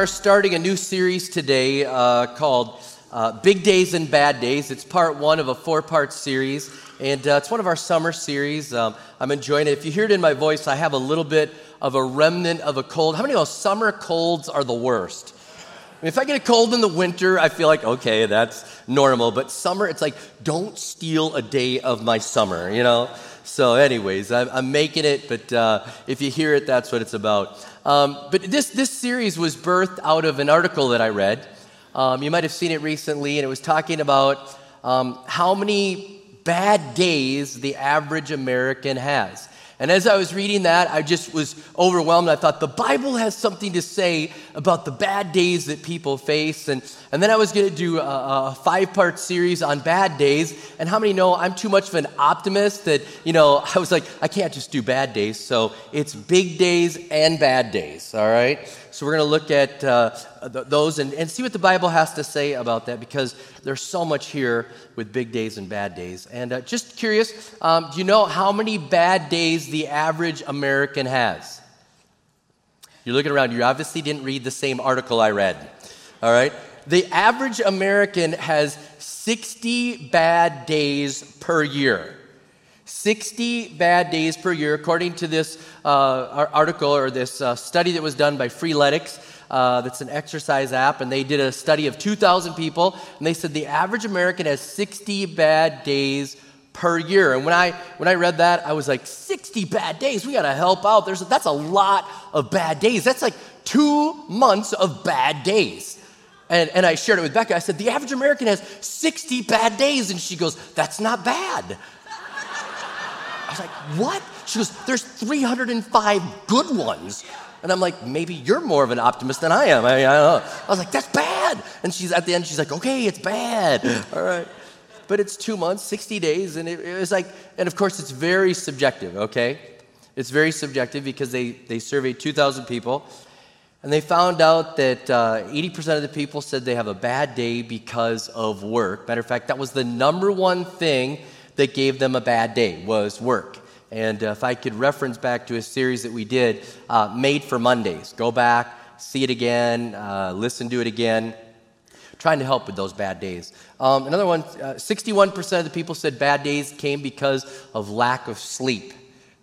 Are starting a new series today uh, called uh, Big Days and Bad Days. It's part one of a four part series, and uh, it's one of our summer series. Um, I'm enjoying it. If you hear it in my voice, I have a little bit of a remnant of a cold. How many of know summer colds are the worst? I mean, if I get a cold in the winter, I feel like, okay, that's normal. But summer, it's like, don't steal a day of my summer, you know? So, anyways, I'm, I'm making it, but uh, if you hear it, that's what it's about. Um, but this, this series was birthed out of an article that I read. Um, you might have seen it recently, and it was talking about um, how many bad days the average American has. And as I was reading that, I just was overwhelmed. I thought the Bible has something to say about the bad days that people face. And, and then I was going to do a, a five part series on bad days. And how many know I'm too much of an optimist that, you know, I was like, I can't just do bad days. So it's big days and bad days, all right? So we're going to look at uh, th- those and, and see what the Bible has to say about that because there's so much here with big days and bad days. And uh, just curious, um, do you know how many bad days the average American has? You're looking around, you obviously didn't read the same article I read. All right? The average American has 60 bad days per year. 60 bad days per year, according to this uh, article or this uh, study that was done by Freeletics. Uh, that's an exercise app, and they did a study of 2,000 people, and they said the average American has 60 bad days per year. And when I when I read that, I was like, 60 bad days. We got to help out. There's that's a lot of bad days. That's like two months of bad days. And, and I shared it with Becca. I said, the average American has 60 bad days. And she goes, that's not bad. I was like, what? She goes, there's 305 good ones. And I'm like, maybe you're more of an optimist than I am. I, I don't know. I was like, that's bad. And she's at the end, she's like, okay, it's bad. All right. But it's two months, 60 days. And it, it was like, and of course, it's very subjective, okay? It's very subjective because they, they surveyed 2,000 people. And they found out that uh, 80% of the people said they have a bad day because of work. Matter of fact, that was the number one thing that gave them a bad day was work. And if I could reference back to a series that we did, uh, Made for Mondays, go back, see it again, uh, listen to it again, trying to help with those bad days. Um, another one 61% uh, of the people said bad days came because of lack of sleep.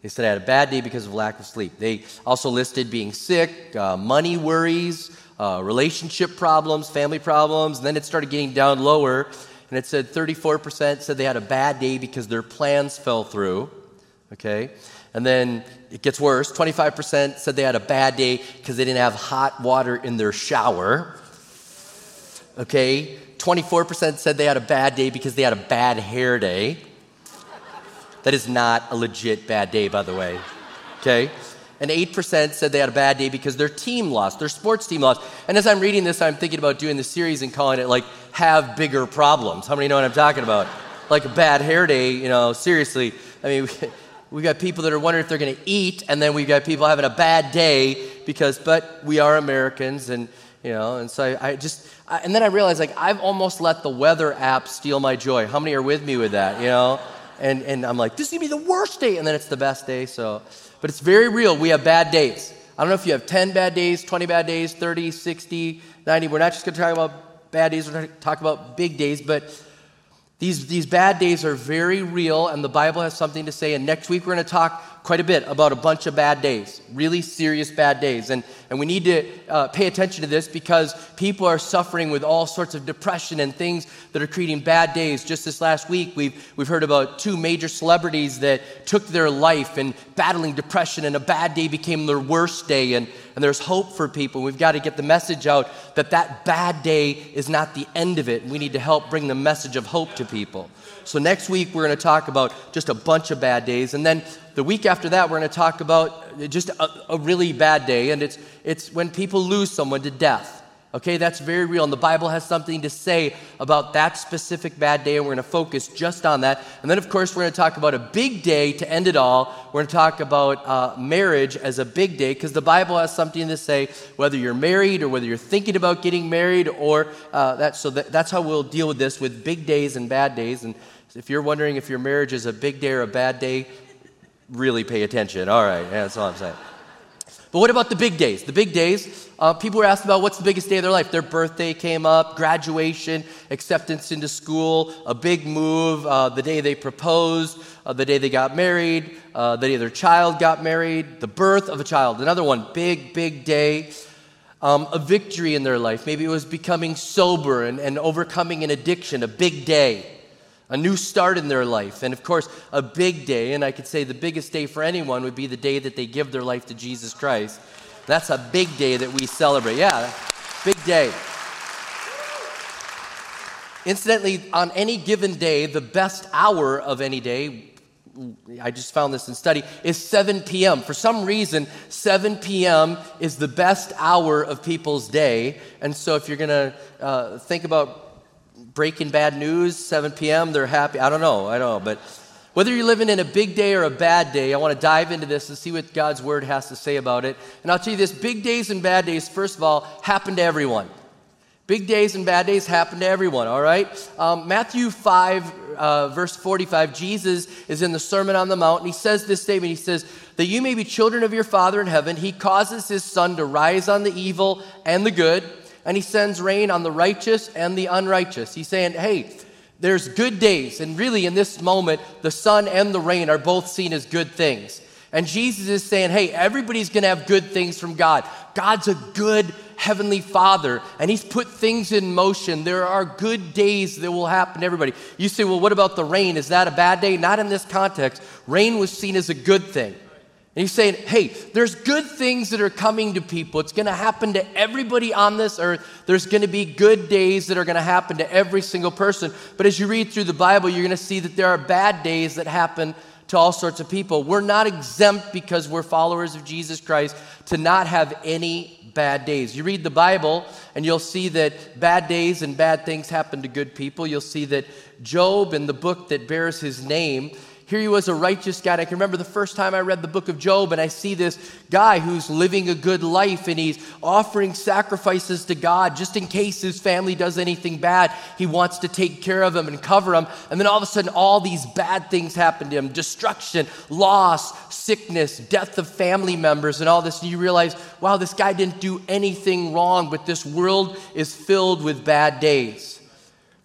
They said I had a bad day because of lack of sleep. They also listed being sick, uh, money worries, uh, relationship problems, family problems, and then it started getting down lower and it said 34% said they had a bad day because their plans fell through. Okay? And then it gets worse 25% said they had a bad day because they didn't have hot water in their shower. Okay? 24% said they had a bad day because they had a bad hair day. That is not a legit bad day, by the way. Okay? And 8% said they had a bad day because their team lost, their sports team lost. And as I'm reading this, I'm thinking about doing the series and calling it like have bigger problems. How many know what I'm talking about? Like a bad hair day, you know, seriously. I mean, we got people that are wondering if they're going to eat, and then we've got people having a bad day because, but we are Americans, and, you know, and so I, I just, I, and then I realized like I've almost let the weather app steal my joy. How many are with me with that, you know? And, and I'm like, this is going to be the worst day, and then it's the best day, so. But it's very real. We have bad days. I don't know if you have 10 bad days, 20 bad days, 30, 60, 90. We're not just going to talk about bad days, we're going to talk about big days, but these, these bad days are very real, and the Bible has something to say. And next week, we're going to talk quite a bit about a bunch of bad days, really serious bad days. And, and we need to uh, pay attention to this because people are suffering with all sorts of depression and things that are creating bad days. Just this last week, we've, we've heard about two major celebrities that took their life and battling depression, and a bad day became their worst day. And, and there's hope for people. We've got to get the message out that that bad day is not the end of it. We need to help bring the message of hope to people. So next week, we're going to talk about just a bunch of bad days. And then the week after that, we're going to talk about just a, a really bad day. And it's, it's when people lose someone to death. Okay, that's very real. And the Bible has something to say about that specific bad day, and we're going to focus just on that. And then, of course, we're going to talk about a big day to end it all. We're going to talk about uh, marriage as a big day, because the Bible has something to say whether you're married or whether you're thinking about getting married, or uh, that. So that, that's how we'll deal with this with big days and bad days. And if you're wondering if your marriage is a big day or a bad day, really pay attention. All right, yeah, that's all I'm saying. But what about the big days? The big days, uh, people were asked about what's the biggest day of their life. Their birthday came up, graduation, acceptance into school, a big move, uh, the day they proposed, uh, the day they got married, uh, the day their child got married, the birth of a child. Another one, big, big day. Um, a victory in their life. Maybe it was becoming sober and, and overcoming an addiction, a big day a new start in their life. And of course, a big day, and I could say the biggest day for anyone would be the day that they give their life to Jesus Christ. That's a big day that we celebrate. Yeah, big day. Incidentally, on any given day, the best hour of any day, I just found this in study, is 7 p.m. For some reason, 7 p.m. is the best hour of people's day. And so if you're going to uh, think about breaking bad news, 7 p.m., they're happy. I don't know, I don't know. But whether you're living in a big day or a bad day, I want to dive into this and see what God's word has to say about it. And I'll tell you this big days and bad days, first of all, happen to everyone. Big days and bad days happen to everyone, all right? Um, Matthew 5, uh, verse 45, Jesus is in the Sermon on the Mount, and he says this statement He says, That you may be children of your Father in heaven, he causes his sun to rise on the evil and the good and he sends rain on the righteous and the unrighteous. He's saying, hey, there's good days. And really, in this moment, the sun and the rain are both seen as good things. And Jesus is saying, hey, everybody's going to have good things from God. God's a good heavenly Father, and He's put things in motion. There are good days that will happen to everybody. You say, well, what about the rain? Is that a bad day? Not in this context. Rain was seen as a good thing. And he's saying, hey, there's good things that are coming to people. It's going to happen to everybody on this earth. There's going to be good days that are going to happen to every single person. But as you read through the Bible, you're going to see that there are bad days that happen to all sorts of people. We're not exempt because we're followers of Jesus Christ to not have any bad days. You read the Bible and you'll see that bad days and bad things happen to good people. You'll see that Job, in the book that bears his name, here he was a righteous guy. I can remember the first time I read the book of Job and I see this guy who's living a good life and he's offering sacrifices to God just in case his family does anything bad. He wants to take care of them and cover them. And then all of a sudden, all these bad things happen to him destruction, loss, sickness, death of family members, and all this. And you realize, wow, this guy didn't do anything wrong, but this world is filled with bad days.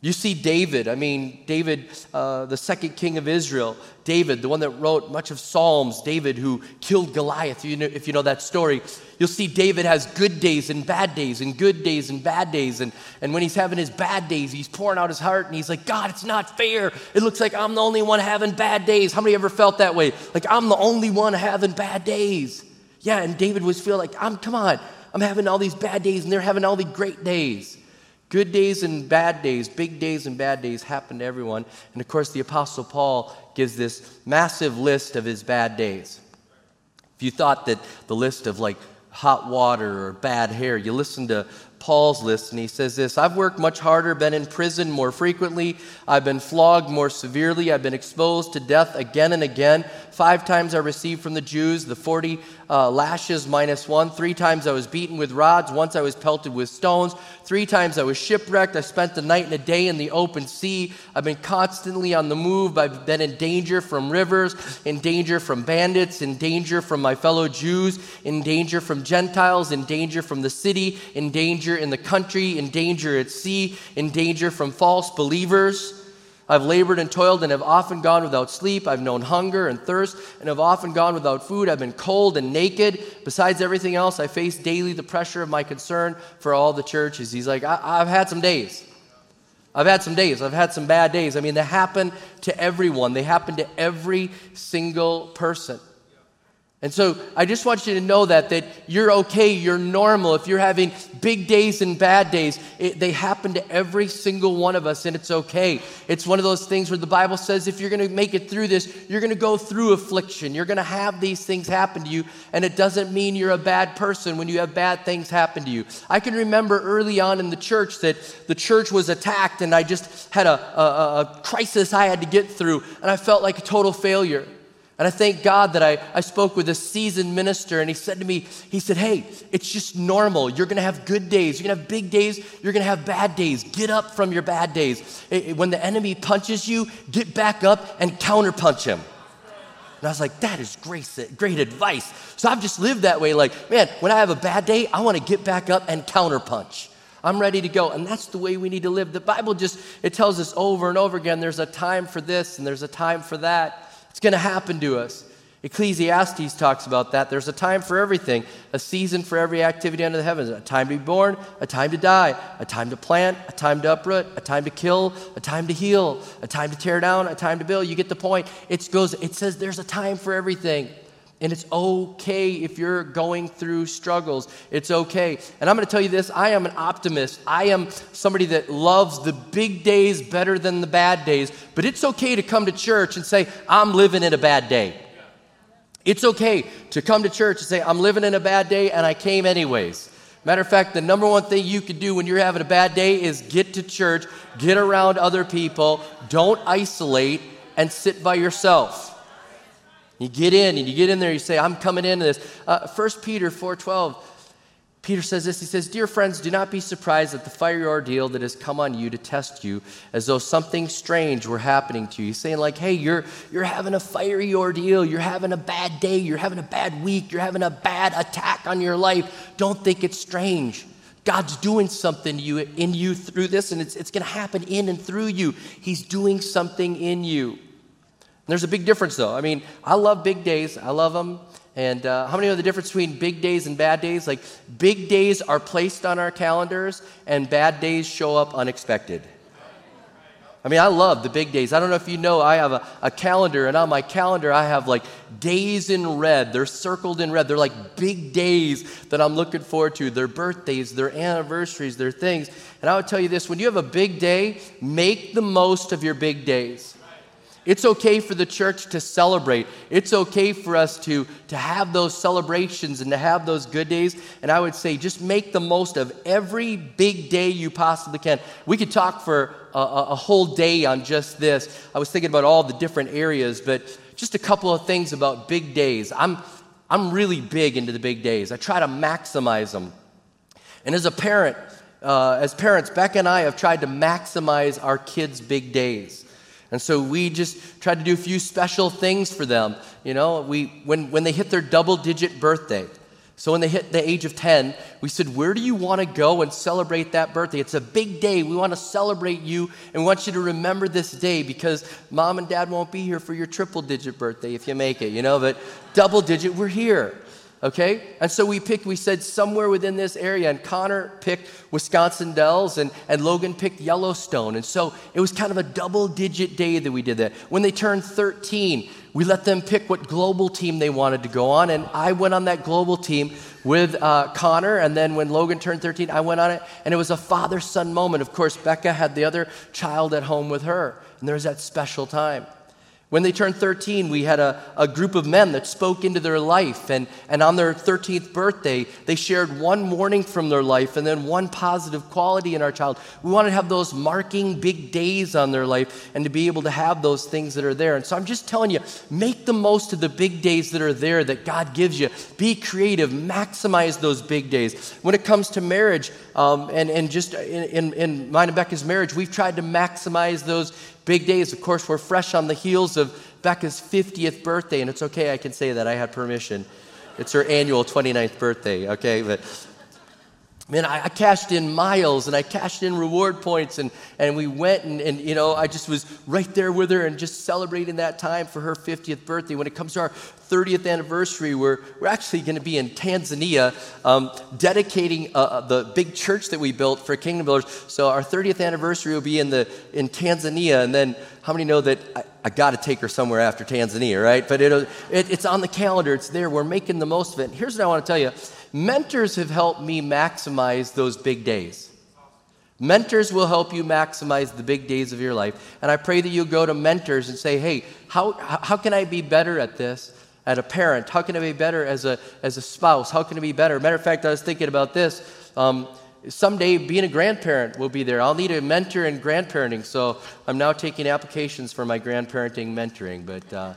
You see David, I mean, David, uh, the second king of Israel, David, the one that wrote much of Psalms, David who killed Goliath, you know, if you know that story. You'll see David has good days and bad days and good days and bad days. And, and when he's having his bad days, he's pouring out his heart and he's like, God, it's not fair. It looks like I'm the only one having bad days. How many ever felt that way? Like I'm the only one having bad days. Yeah, and David was feeling like, I'm, come on, I'm having all these bad days and they're having all these great days. Good days and bad days, big days and bad days happen to everyone. And of course, the Apostle Paul gives this massive list of his bad days. If you thought that the list of like hot water or bad hair, you listen to Paul's list, and he says this I've worked much harder, been in prison more frequently, I've been flogged more severely, I've been exposed to death again and again. Five times I received from the Jews the 40 uh, lashes minus one. Three times I was beaten with rods. Once I was pelted with stones. Three times I was shipwrecked. I spent the night and a day in the open sea. I've been constantly on the move. I've been in danger from rivers, in danger from bandits, in danger from my fellow Jews, in danger from Gentiles, in danger from the city, in danger in the country, in danger at sea, in danger from false believers. I've labored and toiled and have often gone without sleep. I've known hunger and thirst and have often gone without food. I've been cold and naked. Besides everything else, I face daily the pressure of my concern for all the churches. He's like, I- have had some days. I've had some days. I've had some bad days. I mean, they happen to everyone, they happen to every single person. And so I just want you to know that that you're okay, you're normal. If you're having big days and bad days, it, they happen to every single one of us and it's okay. It's one of those things where the Bible says if you're going to make it through this, you're going to go through affliction. You're going to have these things happen to you and it doesn't mean you're a bad person when you have bad things happen to you. I can remember early on in the church that the church was attacked and I just had a, a, a crisis I had to get through and I felt like a total failure. And I thank God that I, I spoke with a seasoned minister, and he said to me, he said, Hey, it's just normal. You're going to have good days. You're going to have big days. You're going to have bad days. Get up from your bad days. When the enemy punches you, get back up and counterpunch him. And I was like, that is great, great advice. So I've just lived that way. Like, man, when I have a bad day, I want to get back up and counterpunch. I'm ready to go. And that's the way we need to live. The Bible just, it tells us over and over again there's a time for this and there's a time for that. It's going to happen to us. Ecclesiastes talks about that. There's a time for everything, a season for every activity under the heavens, a time to be born, a time to die, a time to plant, a time to uproot, a time to kill, a time to heal, a time to tear down, a time to build. You get the point. It goes it says there's a time for everything. And it's okay if you're going through struggles. It's okay. And I'm going to tell you this I am an optimist. I am somebody that loves the big days better than the bad days. But it's okay to come to church and say, I'm living in a bad day. It's okay to come to church and say, I'm living in a bad day and I came anyways. Matter of fact, the number one thing you could do when you're having a bad day is get to church, get around other people, don't isolate, and sit by yourself. You get in and you get in there, you say, I'm coming into this. Uh, 1 Peter 4.12, Peter says this, he says, Dear friends, do not be surprised at the fiery ordeal that has come on you to test you as though something strange were happening to you. He's saying like, hey, you're, you're having a fiery ordeal, you're having a bad day, you're having a bad week, you're having a bad attack on your life. Don't think it's strange. God's doing something you, in you through this, and it's, it's going to happen in and through you. He's doing something in you. There's a big difference, though. I mean, I love big days. I love them. And uh, how many know the difference between big days and bad days? Like, big days are placed on our calendars, and bad days show up unexpected. I mean, I love the big days. I don't know if you know, I have a, a, calendar, and on my calendar, I have like days in red. They're circled in red. They're like big days that I'm looking forward to. They're birthdays, they're anniversaries, they're things. And I would tell you this when you have a big day, make the most of your big days. It's okay for the church to celebrate. It's okay for us to, to have those celebrations and to have those good days. And I would say just make the most of every big day you possibly can. We could talk for a, a whole day on just this. I was thinking about all the different areas, but just a couple of things about big days. I'm, I'm really big into the big days, I try to maximize them. And as a parent, uh, as parents, Becca and I have tried to maximize our kids' big days. And so we just tried to do a few special things for them. You know, we, when, when they hit their double digit birthday, so when they hit the age of 10, we said, Where do you want to go and celebrate that birthday? It's a big day. We want to celebrate you and we want you to remember this day because mom and dad won't be here for your triple digit birthday if you make it, you know, but double digit, we're here okay? And so we picked, we said somewhere within this area, and Connor picked Wisconsin Dells, and, and Logan picked Yellowstone. And so it was kind of a double digit day that we did that. When they turned 13, we let them pick what global team they wanted to go on, and I went on that global team with uh, Connor, and then when Logan turned 13, I went on it, and it was a father son moment. Of course, Becca had the other child at home with her, and there was that special time. When they turned 13, we had a, a group of men that spoke into their life. And, and on their 13th birthday, they shared one morning from their life and then one positive quality in our child. We wanted to have those marking big days on their life and to be able to have those things that are there. And so I'm just telling you, make the most of the big days that are there that God gives you. Be creative, maximize those big days. When it comes to marriage, um, and, and just in, in, in mine and Becca's marriage, we've tried to maximize those big days. Of course, we're fresh on the heels of Becca's 50th birthday, and it's okay, I can say that. I had permission. It's her annual 29th birthday, okay? But man, I, I, cashed in miles and I cashed in reward points, and, and we went, and, and, you know, I just was right there with her and just celebrating that time for her 50th birthday. When it comes to our 30th anniversary, we're, we're actually going to be in Tanzania um, dedicating uh, uh, the big church that we built for Kingdom Builders. So our 30th anniversary will be in, the, in Tanzania, and then how many know that I, I got to take her somewhere after Tanzania, right? But it, it, it's on the calendar, it's there, we're making the most of it. And Here's what I want to tell you mentors have helped me maximize those big days. Mentors will help you maximize the big days of your life. And I pray that you'll go to mentors and say, hey, how, how can I be better at this? At a parent? How can I be better as a, as a spouse? How can I be better? Matter of fact, I was thinking about this. Um, someday being a grandparent will be there. I'll need a mentor in grandparenting, so I'm now taking applications for my grandparenting mentoring, but uh,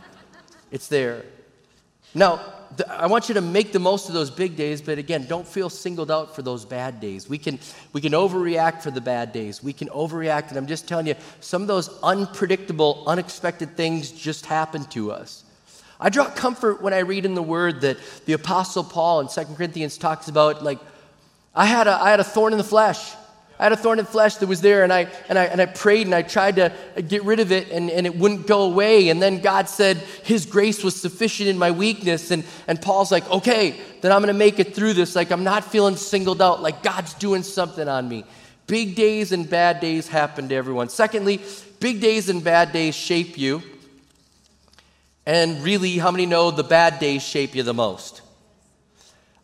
it's there. Now, I want you to make the most of those big days, but again, don't feel singled out for those bad days. We can, we can overreact for the bad days. We can overreact, and I'm just telling you, some of those unpredictable, unexpected things just happen to us. I draw comfort when I read in the Word that the Apostle Paul in 2 Corinthians talks about, like, I had a, I had a thorn in the flesh. I had a thorn in flesh that was there, and I, and I, and I prayed and I tried to get rid of it, and, and it wouldn't go away. And then God said, His grace was sufficient in my weakness. And, and Paul's like, okay, then I'm going to make it through this. Like, I'm not feeling singled out. Like, God's doing something on me. Big days and bad days happen to everyone. Secondly, big days and bad days shape you. And really, how many know the bad days shape you the most?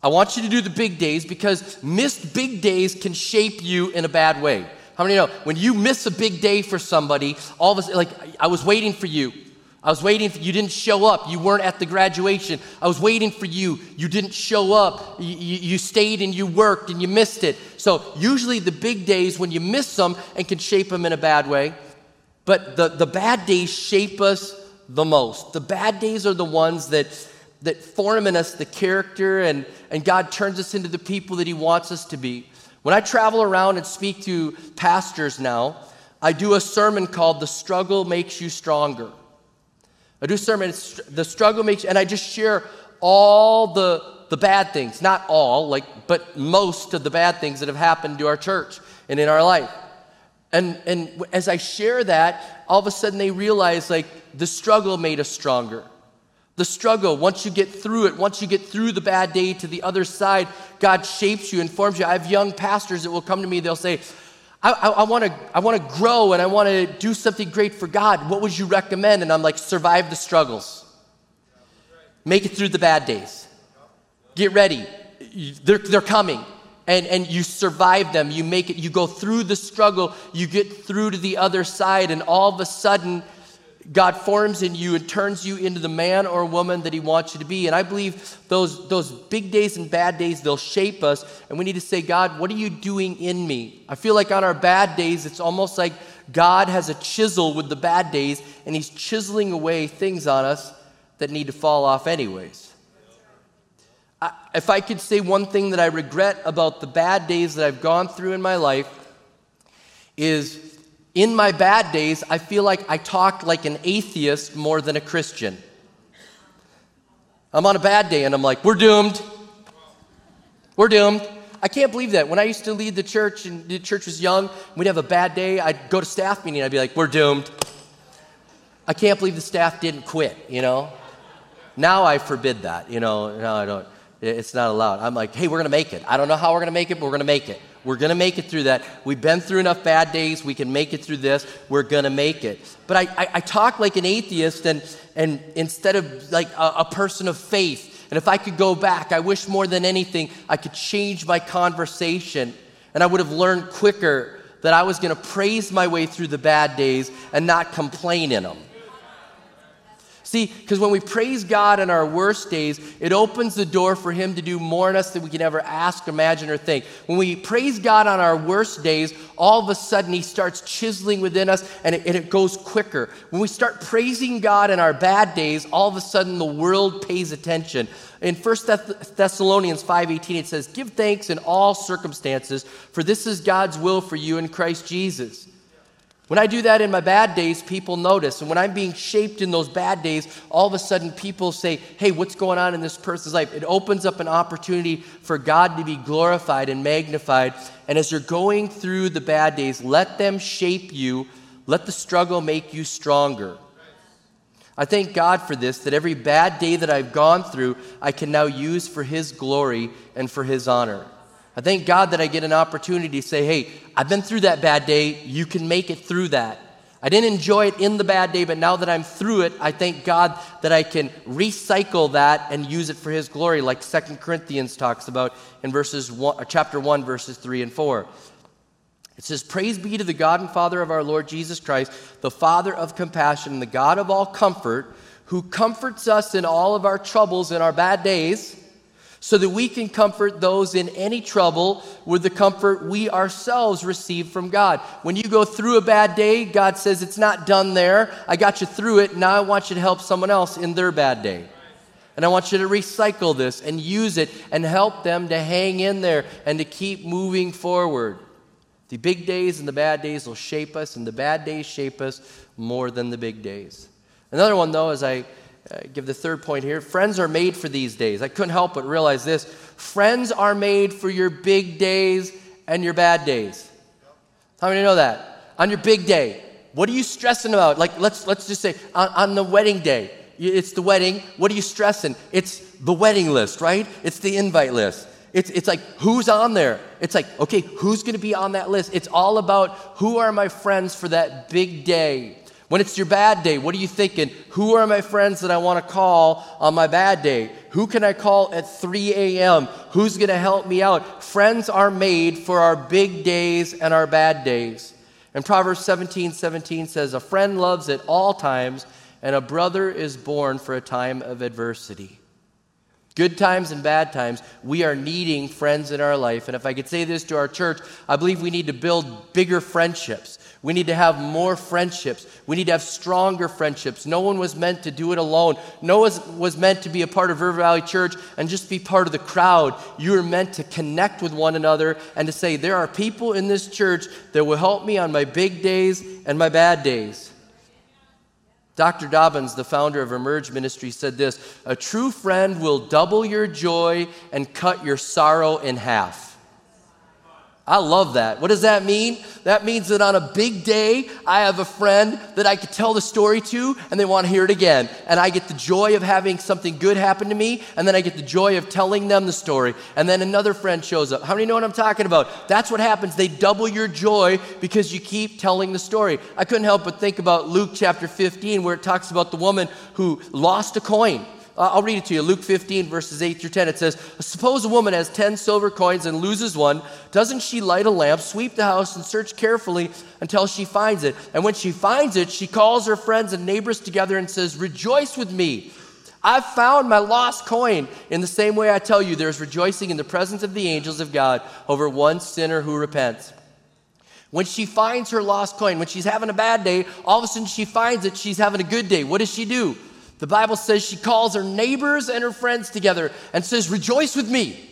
I want you to do the big days because missed big days can shape you in a bad way. How many know when you miss a big day for somebody, all of sudden, like I was waiting for you. I was waiting for you didn't show up. You weren't at the graduation. I was waiting for you. You didn't show up. You, you, you, stayed and you worked and you missed it. So usually the big days when you miss them and can shape them in a bad way. But the, the bad days shape us the most. The bad days are the ones that that form in us the character and, and God turns us into the people that He wants us to be. When I travel around and speak to pastors now, I do a sermon called The Struggle Makes You Stronger. I do a sermon, The Struggle Makes, and I just share all the, the bad things, not all, like, but most of the bad things that have happened to our church and in our life. And, and as I share that, all of a sudden they realize like the struggle made us stronger. The struggle, once you get through it, once you get through the bad day to the other side, God shapes you and forms you. I have young pastors that will come to me, they'll say, I, want to I wanna grow and I want to do something great for God. What would you recommend? And I'm like, survive the struggles, make it through the bad days, get ready. They're, they're coming. And, and you survive them. You make it, you go through the struggle, you get through to the other side, and all of a sudden, God forms in you and turns you into the man or woman that He wants you to be. And I believe those, those big days and bad days, they'll shape us. And we need to say, God, what are you doing in me? I feel like on our bad days, it's almost like God has a chisel with the bad days, and He's chiseling away things on us that need to fall off, anyways. I, if I could say one thing that I regret about the bad days that I've gone through in my life, is in my bad days, I feel like I talk like an atheist more than a Christian. I'm on a bad day and I'm like, we're doomed. We're doomed. I can't believe that. When I used to lead the church and the church was young, we'd have a bad day, I'd go to staff meeting, I'd be like, we're doomed. I can't believe the staff didn't quit, you know? Now I forbid that, you know, no, I don't. It's not allowed. I'm like, hey, we're going to make it. I don't know how we're going to make it, but we're going to make it. We're going to make it through that. We've been through enough bad days. We can make it through this. We're going to make it. But I, I, I, talk like an atheist and, and instead of like a, a person of faith. And if I could go back, I wish more than anything I could change my conversation and I would have learned quicker that I was going to praise my way through the bad days and not complain in them. See, because when we praise God in our worst days, it opens the door for Him to do more in us than we can ever ask, imagine, or think. When we praise God on our worst days, all of a sudden He starts chiseling within us and it, and it goes quicker. When we start praising God in our bad days, all of a sudden the world pays attention. In 1 Thessalonians 5:18 it says, "Give thanks in all circumstances, for this is God's will for you in Christ Jesus." When I do that in my bad days, people notice. And when I'm being shaped in those bad days, all of a sudden people say, hey, what's going on in this person's life? It opens up an opportunity for God to be glorified and magnified. And as you're going through the bad days, let them shape you, let the struggle make you stronger. I thank God for this, that every bad day that I've gone through, I can now use for His glory and for His honor. I thank God that I get an opportunity to say, hey, I've been through that bad day. You can make it through that. I didn't enjoy it in the bad day, but now that I'm through it, I thank God that I can recycle that and use it for His glory, like Second Corinthians talks about in verses one, uh, chapter 1, verses 3 and 4. It says, Praise be to the God and Father of our Lord Jesus Christ, the Father of compassion, the God of all comfort, who comforts us in all of our troubles in our bad days so that we can comfort those in any trouble with the comfort we ourselves receive from God. When you go through a bad day, God says, It's not done there. I got you through it. Now I want you to help someone else in their bad day. And I want you to recycle this and use it and help them to hang in there and to keep moving forward. The big days and the bad days will shape us, and the bad days shape us more than the big days. Another one, though, as I uh, give the third point here. Friends are made for these days. I couldn't help but realize this. Friends are made for your big days and your bad days. How many know that? On your big day, what are you stressing about? Like, let's, let's just say on, on the wedding day, it's the wedding. What are you stressing? It's the wedding list, right? It's the invite list. It's, it's like, who's on there? It's like, okay, who's going to be on that list? It's all about who are my friends for that big day. When it's your bad day, what are you thinking? Who are my friends that I want to call on my bad day? Who can I call at 3 a.m.? Who's going to help me out? Friends are made for our big days and our bad days. And Proverbs 17 17 says, A friend loves at all times, and a brother is born for a time of adversity. Good times and bad times, we are needing friends in our life. And if I could say this to our church, I believe we need to build bigger friendships. We need to have more friendships. We need to have stronger friendships. No one was meant to do it alone. No one was meant to be a part of River Valley Church and just be part of the crowd. You are meant to connect with one another and to say, there are people in this church that will help me on my big days and my bad days. Dr. Dobbins, the founder of Emerge Ministry, said this A true friend will double your joy and cut your sorrow in half. I love that. What does that mean? That means that on a big day, I have a friend that I could tell the story to and they want to hear it again. And I get the joy of having something good happen to me, and then I get the joy of telling them the story. And then another friend shows up. How many know what I'm talking about? That's what happens. They double your joy because you keep telling the story. I couldn't help but think about Luke chapter 15, where it talks about the woman who lost a coin. Uh, I'll read it to you. Luke 15, verses 8 through 10. It says, Suppose a woman has 10 silver coins and loses one. Doesn't she light a lamp, sweep the house, and search carefully until she finds it? And when she finds it, she calls her friends and neighbors together and says, Rejoice with me. I've found my lost coin. In the same way, I tell you, there's rejoicing in the presence of the angels of God over one sinner who repents. When she finds her lost coin, when she's having a bad day, all of a sudden she finds it, she's having a good day. What does she do? The Bible says she calls her neighbors and her friends together and says, Rejoice with me.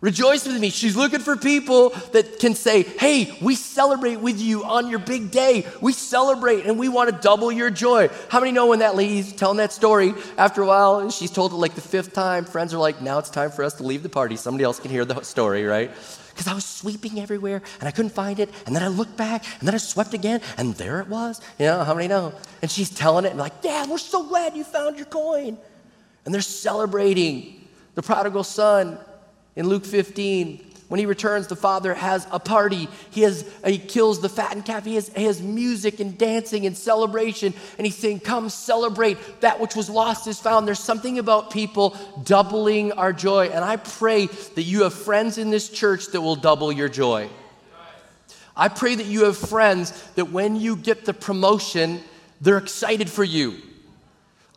Rejoice with me. She's looking for people that can say, Hey, we celebrate with you on your big day. We celebrate and we want to double your joy. How many know when that lady's telling that story, after a while, she's told it like the fifth time, friends are like, Now it's time for us to leave the party. Somebody else can hear the story, right? Because I was sweeping everywhere and I couldn't find it. And then I looked back and then I swept again and there it was. You know, how many know? And she's telling it and like, Dad, we're so glad you found your coin. And they're celebrating the prodigal son in Luke 15 when he returns, the father has a party. He, has, he kills the fattened calf. He has, he has music and dancing and celebration. And he's saying, Come celebrate. That which was lost is found. There's something about people doubling our joy. And I pray that you have friends in this church that will double your joy. I pray that you have friends that when you get the promotion, they're excited for you.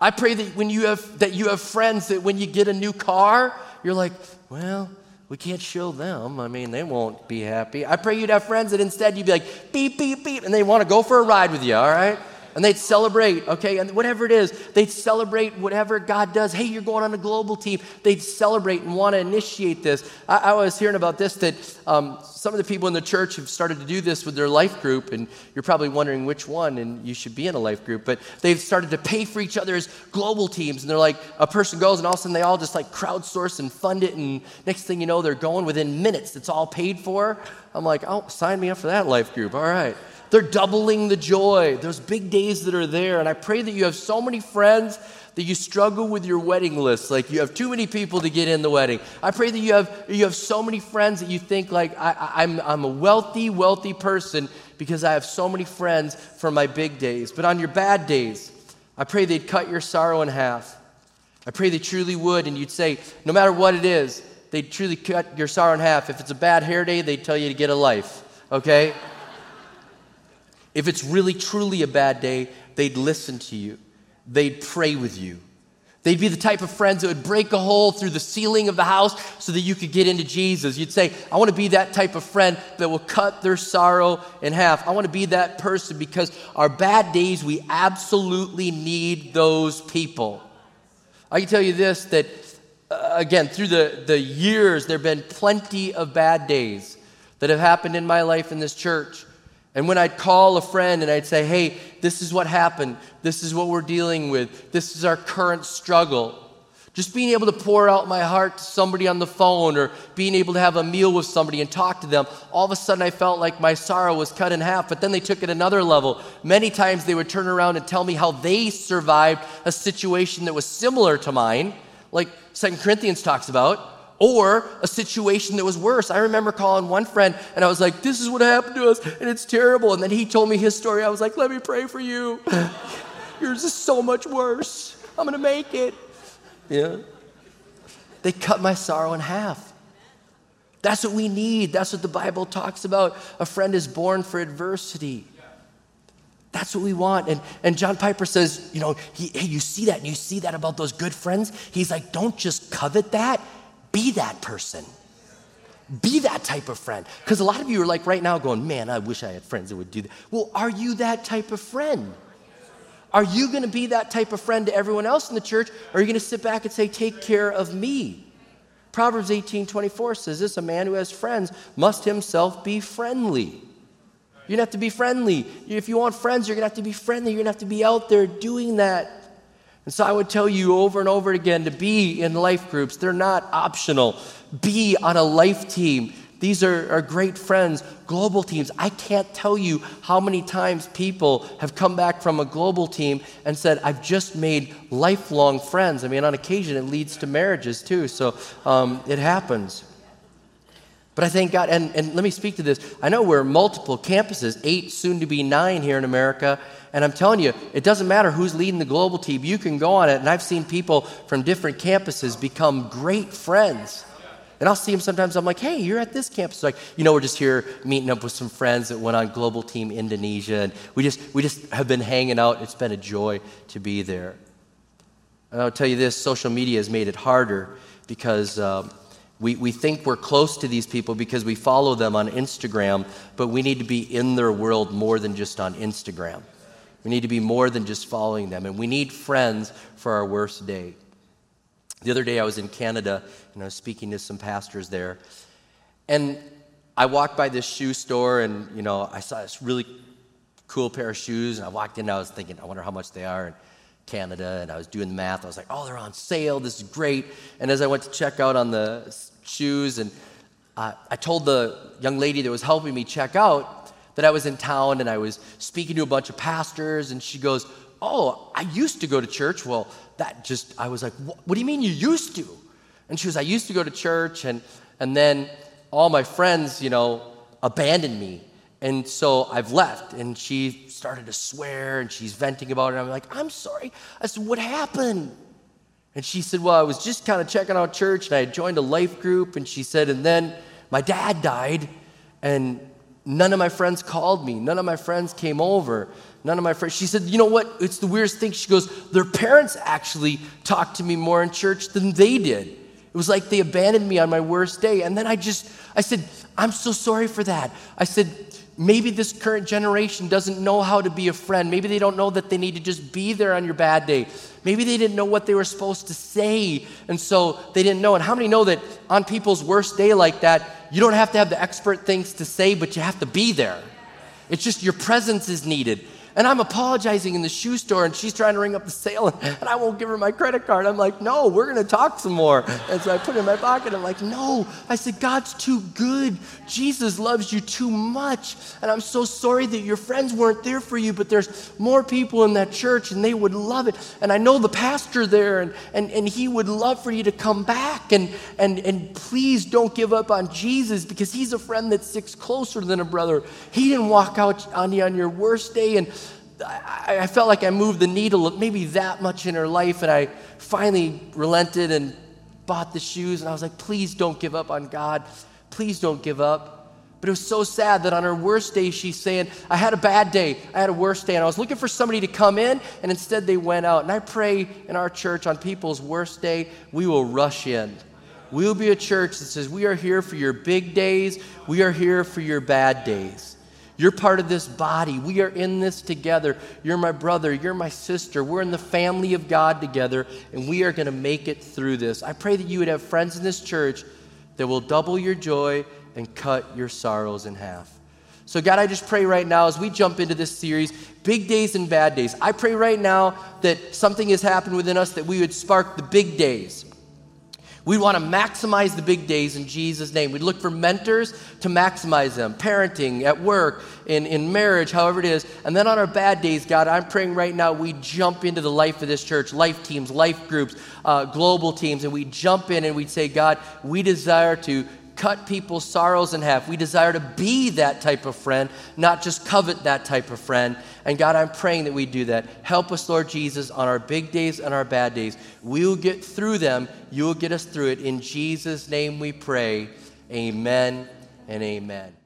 I pray that when you have that you have friends that when you get a new car, you're like, well, we can't show them. I mean, they won't be happy. I pray you'd have friends that instead you'd be like, beep, beep, beep, and they want to go for a ride with you, all right? And they'd celebrate, okay? And whatever it is, they'd celebrate whatever God does. Hey, you're going on a global team. They'd celebrate and want to initiate this. I, I was hearing about this that um, some of the people in the church have started to do this with their life group, and you're probably wondering which one, and you should be in a life group. But they've started to pay for each other's global teams, and they're like, a person goes, and all of a sudden they all just like crowdsource and fund it, and next thing you know, they're going within minutes. It's all paid for. I'm like, oh, sign me up for that life group. All right. They're doubling the joy. Those big days that are there. And I pray that you have so many friends that you struggle with your wedding list. Like you have too many people to get in the wedding. I pray that you have, you have so many friends that you think like I, I'm, I'm a wealthy, wealthy person because I have so many friends for my big days. But on your bad days, I pray they'd cut your sorrow in half. I pray they truly would. And you'd say, no matter what it is, they'd truly cut your sorrow in half. If it's a bad hair day, they'd tell you to get a life. Okay? If it's really, truly a bad day, they'd listen to you, they'd pray with you. They'd be the type of friends that would break a hole through the ceiling of the house so that you could get into Jesus. You'd say, I want to be that type of friend that will cut their sorrow in half. I want to be that person because our bad days, we absolutely need those people. I can tell you this that, uh, again, through the, the years, there have been plenty of bad days that have happened in my life in this church. And when I'd call a friend and I'd say, hey, this is what happened, this is what we're dealing with, this is our current struggle. Just being able to pour out my heart to somebody on the phone or being able to have a meal with somebody and talk to them, all of a sudden I felt like my sorrow was cut in half. But then they took it another level. Many times they would turn around and tell me how they survived a situation that was similar to mine, like Second Corinthians talks about or a situation that was worse. I remember calling one friend and I was like, This is what happened to us, and it's terrible. And then he told me his story. I was like, Let me pray for you. Yours is so much worse. I'm going to make it. Yeah. They cut my sorrow in half. That's what we need. That's what the Bible talks about. A friend is born for adversity. That's what we want. And, and John Piper says, you know, he, hey, you see that and you see that about those good friends? He's like, don't just covet that, be that person. Be that type of friend. Because a lot of you are like right now going, man, I wish I had friends that would do that. Well, are you that type of friend? Are you going to be that type of friend to everyone else in the church? Or are you going to sit back and say, take care of me? Proverbs 18 24 says this a man who has friends must himself be friendly. You're going to have to be friendly. If you want friends, you're going to have to be friendly. You're going to have to be out there doing that. And so I would tell you over and over again to be in life groups. They're not optional. Be on a life team. These are, are great friends, global teams. I can't tell you how many times people have come back from a global team and said, I've just made lifelong friends. I mean, on occasion, it leads to marriages too. So um, it happens. But I thank God, and, and let me speak to this. I know we're multiple campuses, eight, soon to be nine here in America. And I'm telling you, it doesn't matter who's leading the global team. You can go on it. And I've seen people from different campuses become great friends. And I'll see them sometimes. I'm like, hey, you're at this campus. Like, you know, we're just here meeting up with some friends that went on Global Team Indonesia. And we just, we just have been hanging out. It's been a joy to be there. And I'll tell you this social media has made it harder because um, we, we think we're close to these people because we follow them on Instagram, but we need to be in their world more than just on Instagram. We need to be more than just following them, and we need friends for our worst day. The other day I was in Canada and I was speaking to some pastors there, and I walked by this shoe store and you know I saw this really cool pair of shoes, and I walked in and I was thinking, I wonder how much they are in Canada, and I was doing the math. I was like, oh, they're on sale. This is great. And as I went to check out on the shoes, and uh, I told the young lady that was helping me check out that I was in town and I was speaking to a bunch of pastors, and she goes, Oh, I used to go to church. Well, that just, I was like, What, do you mean you used to? And she was, I used to go to church, and, and then all my friends, you know, abandoned me. And so I've left. And she started to swear and she's venting about it. I'm like, I'm sorry. I said, What happened? And she said, Well, I was just kind of checking out church and I had joined a life group. And she said, And then my dad died. And None of my friends called me. None of my friends came over. None of my friends. She said, You know what? It's the weirdest thing. She goes, Their parents actually talked to me more in church than they did. It was like they abandoned me on my worst day. And then I just, I said, I'm so sorry for that. I said, maybe this current generation doesn't know how to be a friend. Maybe they don't know that they need to just be there on your bad day. Maybe they didn't know what they were supposed to say, and so they didn't know. And how many know that on people's worst day like that, you don't have to have the expert things to say, but you have to be there. It's just your presence is needed. And I'm apologizing in the shoe store, and she's trying to ring up the sale, and, I won't give her my credit card. I'm like, no, we're going to talk some more. And so I put it in my pocket. I'm like, no. I said, God's too good. Jesus loves you too much. And I'm so sorry that your friends weren't there for you, but there's more people in that church, and they would love it. And I know the pastor there, and, and, and he would love for you to come back. And, and, and please don't give up on Jesus because he's a friend that sticks closer than a brother. He didn't walk out on you on your worst day. And I, I felt like I moved the needle maybe that much in her life, and I finally relented and bought the shoes. And I was like, please don't give up on God. Please don't give up. But it was so sad that on her worst day, she's saying, I had a bad day. I had a worst day. And I was looking for somebody to come in, and instead they went out. And I pray in our church on people's worst day, we will rush in. We will be a church that says, We are here for your big days, we are here for your bad days. You're part of this body. We are in this together. You're my brother. You're my sister. We're in the family of God together, and we are going to make it through this. I pray that you would have friends in this church that will double your joy and cut your sorrows in half. So, God, I just pray right now as we jump into this series, big days and bad days. I pray right now that something has happened within us that we would spark the big days. We want to maximize the big days in Jesus' name. We'd look for mentors to maximize them, parenting, at work, in, in marriage, however it is. And then on our bad days, God, I'm praying right now we jump into the life of this church, life teams, life groups, uh, global teams, and we jump in and we say, God, we desire to cut people's sorrows in half. We desire to be that type of friend, not just covet that type of friend. And God, I'm praying that we do that. Help us, Lord Jesus, on our big days and our bad days. We will get through them. You will get us through it. In Jesus' name we pray. Amen and amen.